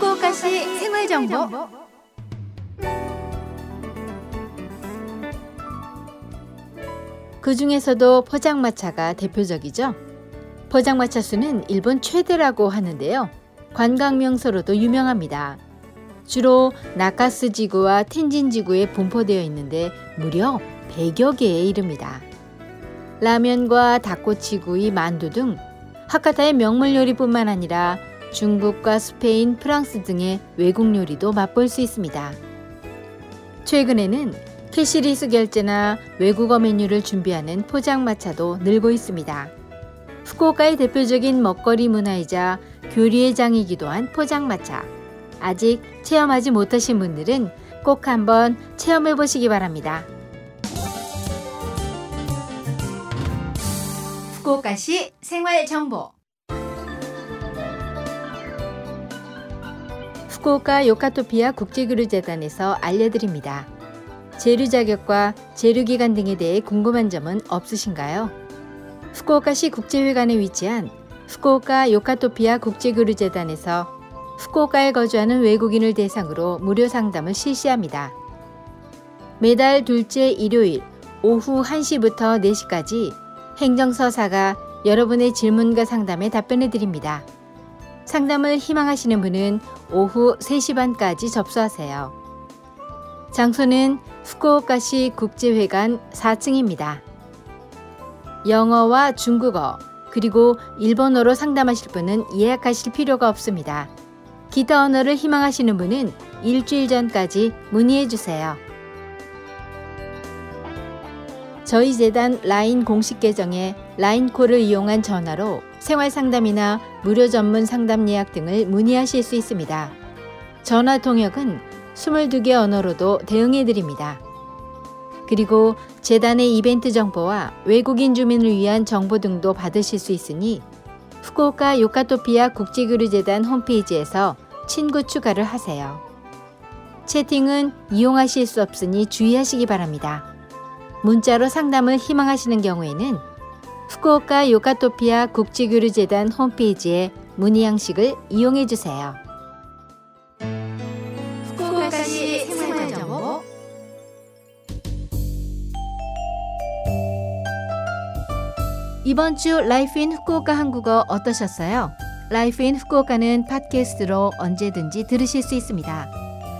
후쿠오카시 생활 정보 그 중에서도 포장마차가 대표적이죠. 포장마차 수는 일본 최대라고 하는데요. 관광 명소로도 유명합니다. 주로 나카스 지구와 텐진 지구에 분포되어 있는데 무려 100여 개에 이릅니다. 라면과 닭꼬치구이, 만두 등 하카타의 명물 요리뿐만 아니라 중국과 스페인, 프랑스 등의 외국 요리도 맛볼 수 있습니다. 최근에는 cashless 결제나 외국어 메뉴를 준비하는 포장마차도 늘고 있습니다. 후쿠오카의 대표적인 먹거리 문화이자 교류의 장이기도 한 포장마차. 아직 체험하지 못하신 분들은 꼭 한번 체험해 보시기 바랍니다. 후쿠오카시 생활 정보. 후쿠오카 요카토피아 국제교류재단에서 알려드립니다. 재류 자격과 재류 기간 등에 대해 궁금한 점은 없으신가요? 후쿠오카시 국제회관에 위치한 후쿠오카 요카토피아 국제교류재단에서 후쿠오카에 거주하는 외국인을 대상으로 무료 상담을 실시합니다. 매달 둘째 일요일 오후 1시부터 4시까지 행정서사가 여러분의 질문과 상담에 답변해 드립니다. 상담을 희망하시는 분은 오후 3시 반까지 접수하세요. 장소는 후쿠오카시 국제회관 4층입니다. 영어와 중국어 그리고 일본어로 상담하실 분은 예약하실 필요가 없습니다. 기타 언어를 희망하시는 분은 일주일 전까지 문의해 주세요. 저희 재단 라인 공식 계정에 라인 콜을 이용한 전화로 생활 상담이나 무료 전문 상담 예약 등을 문의하실 수 있습니다. 전화 통역은 22개 언어로도 대응해 드립니다. 그리고 재단의 이벤트 정보와 외국인 주민을 위한 정보 등도 받으실 수 있으니 후쿠오카 요카토피아 국제교류재단 홈페이지에서 친구 추가를 하세요. 채팅은 이용하실 수 없으니 주의하시기 바랍니다. 문자로 상담을 희망하시는 경우에는 후쿠오카 요카토피아 국제교류재단 홈페이지에 문의 양식을 이용해 주세요. 후쿠오카시 생활정보 이번 주 Life in Fukuoka 한국어 어떠셨어요? Life in Fukuoka는 팟캐스트로 언제든지 들으실 수 있습니다.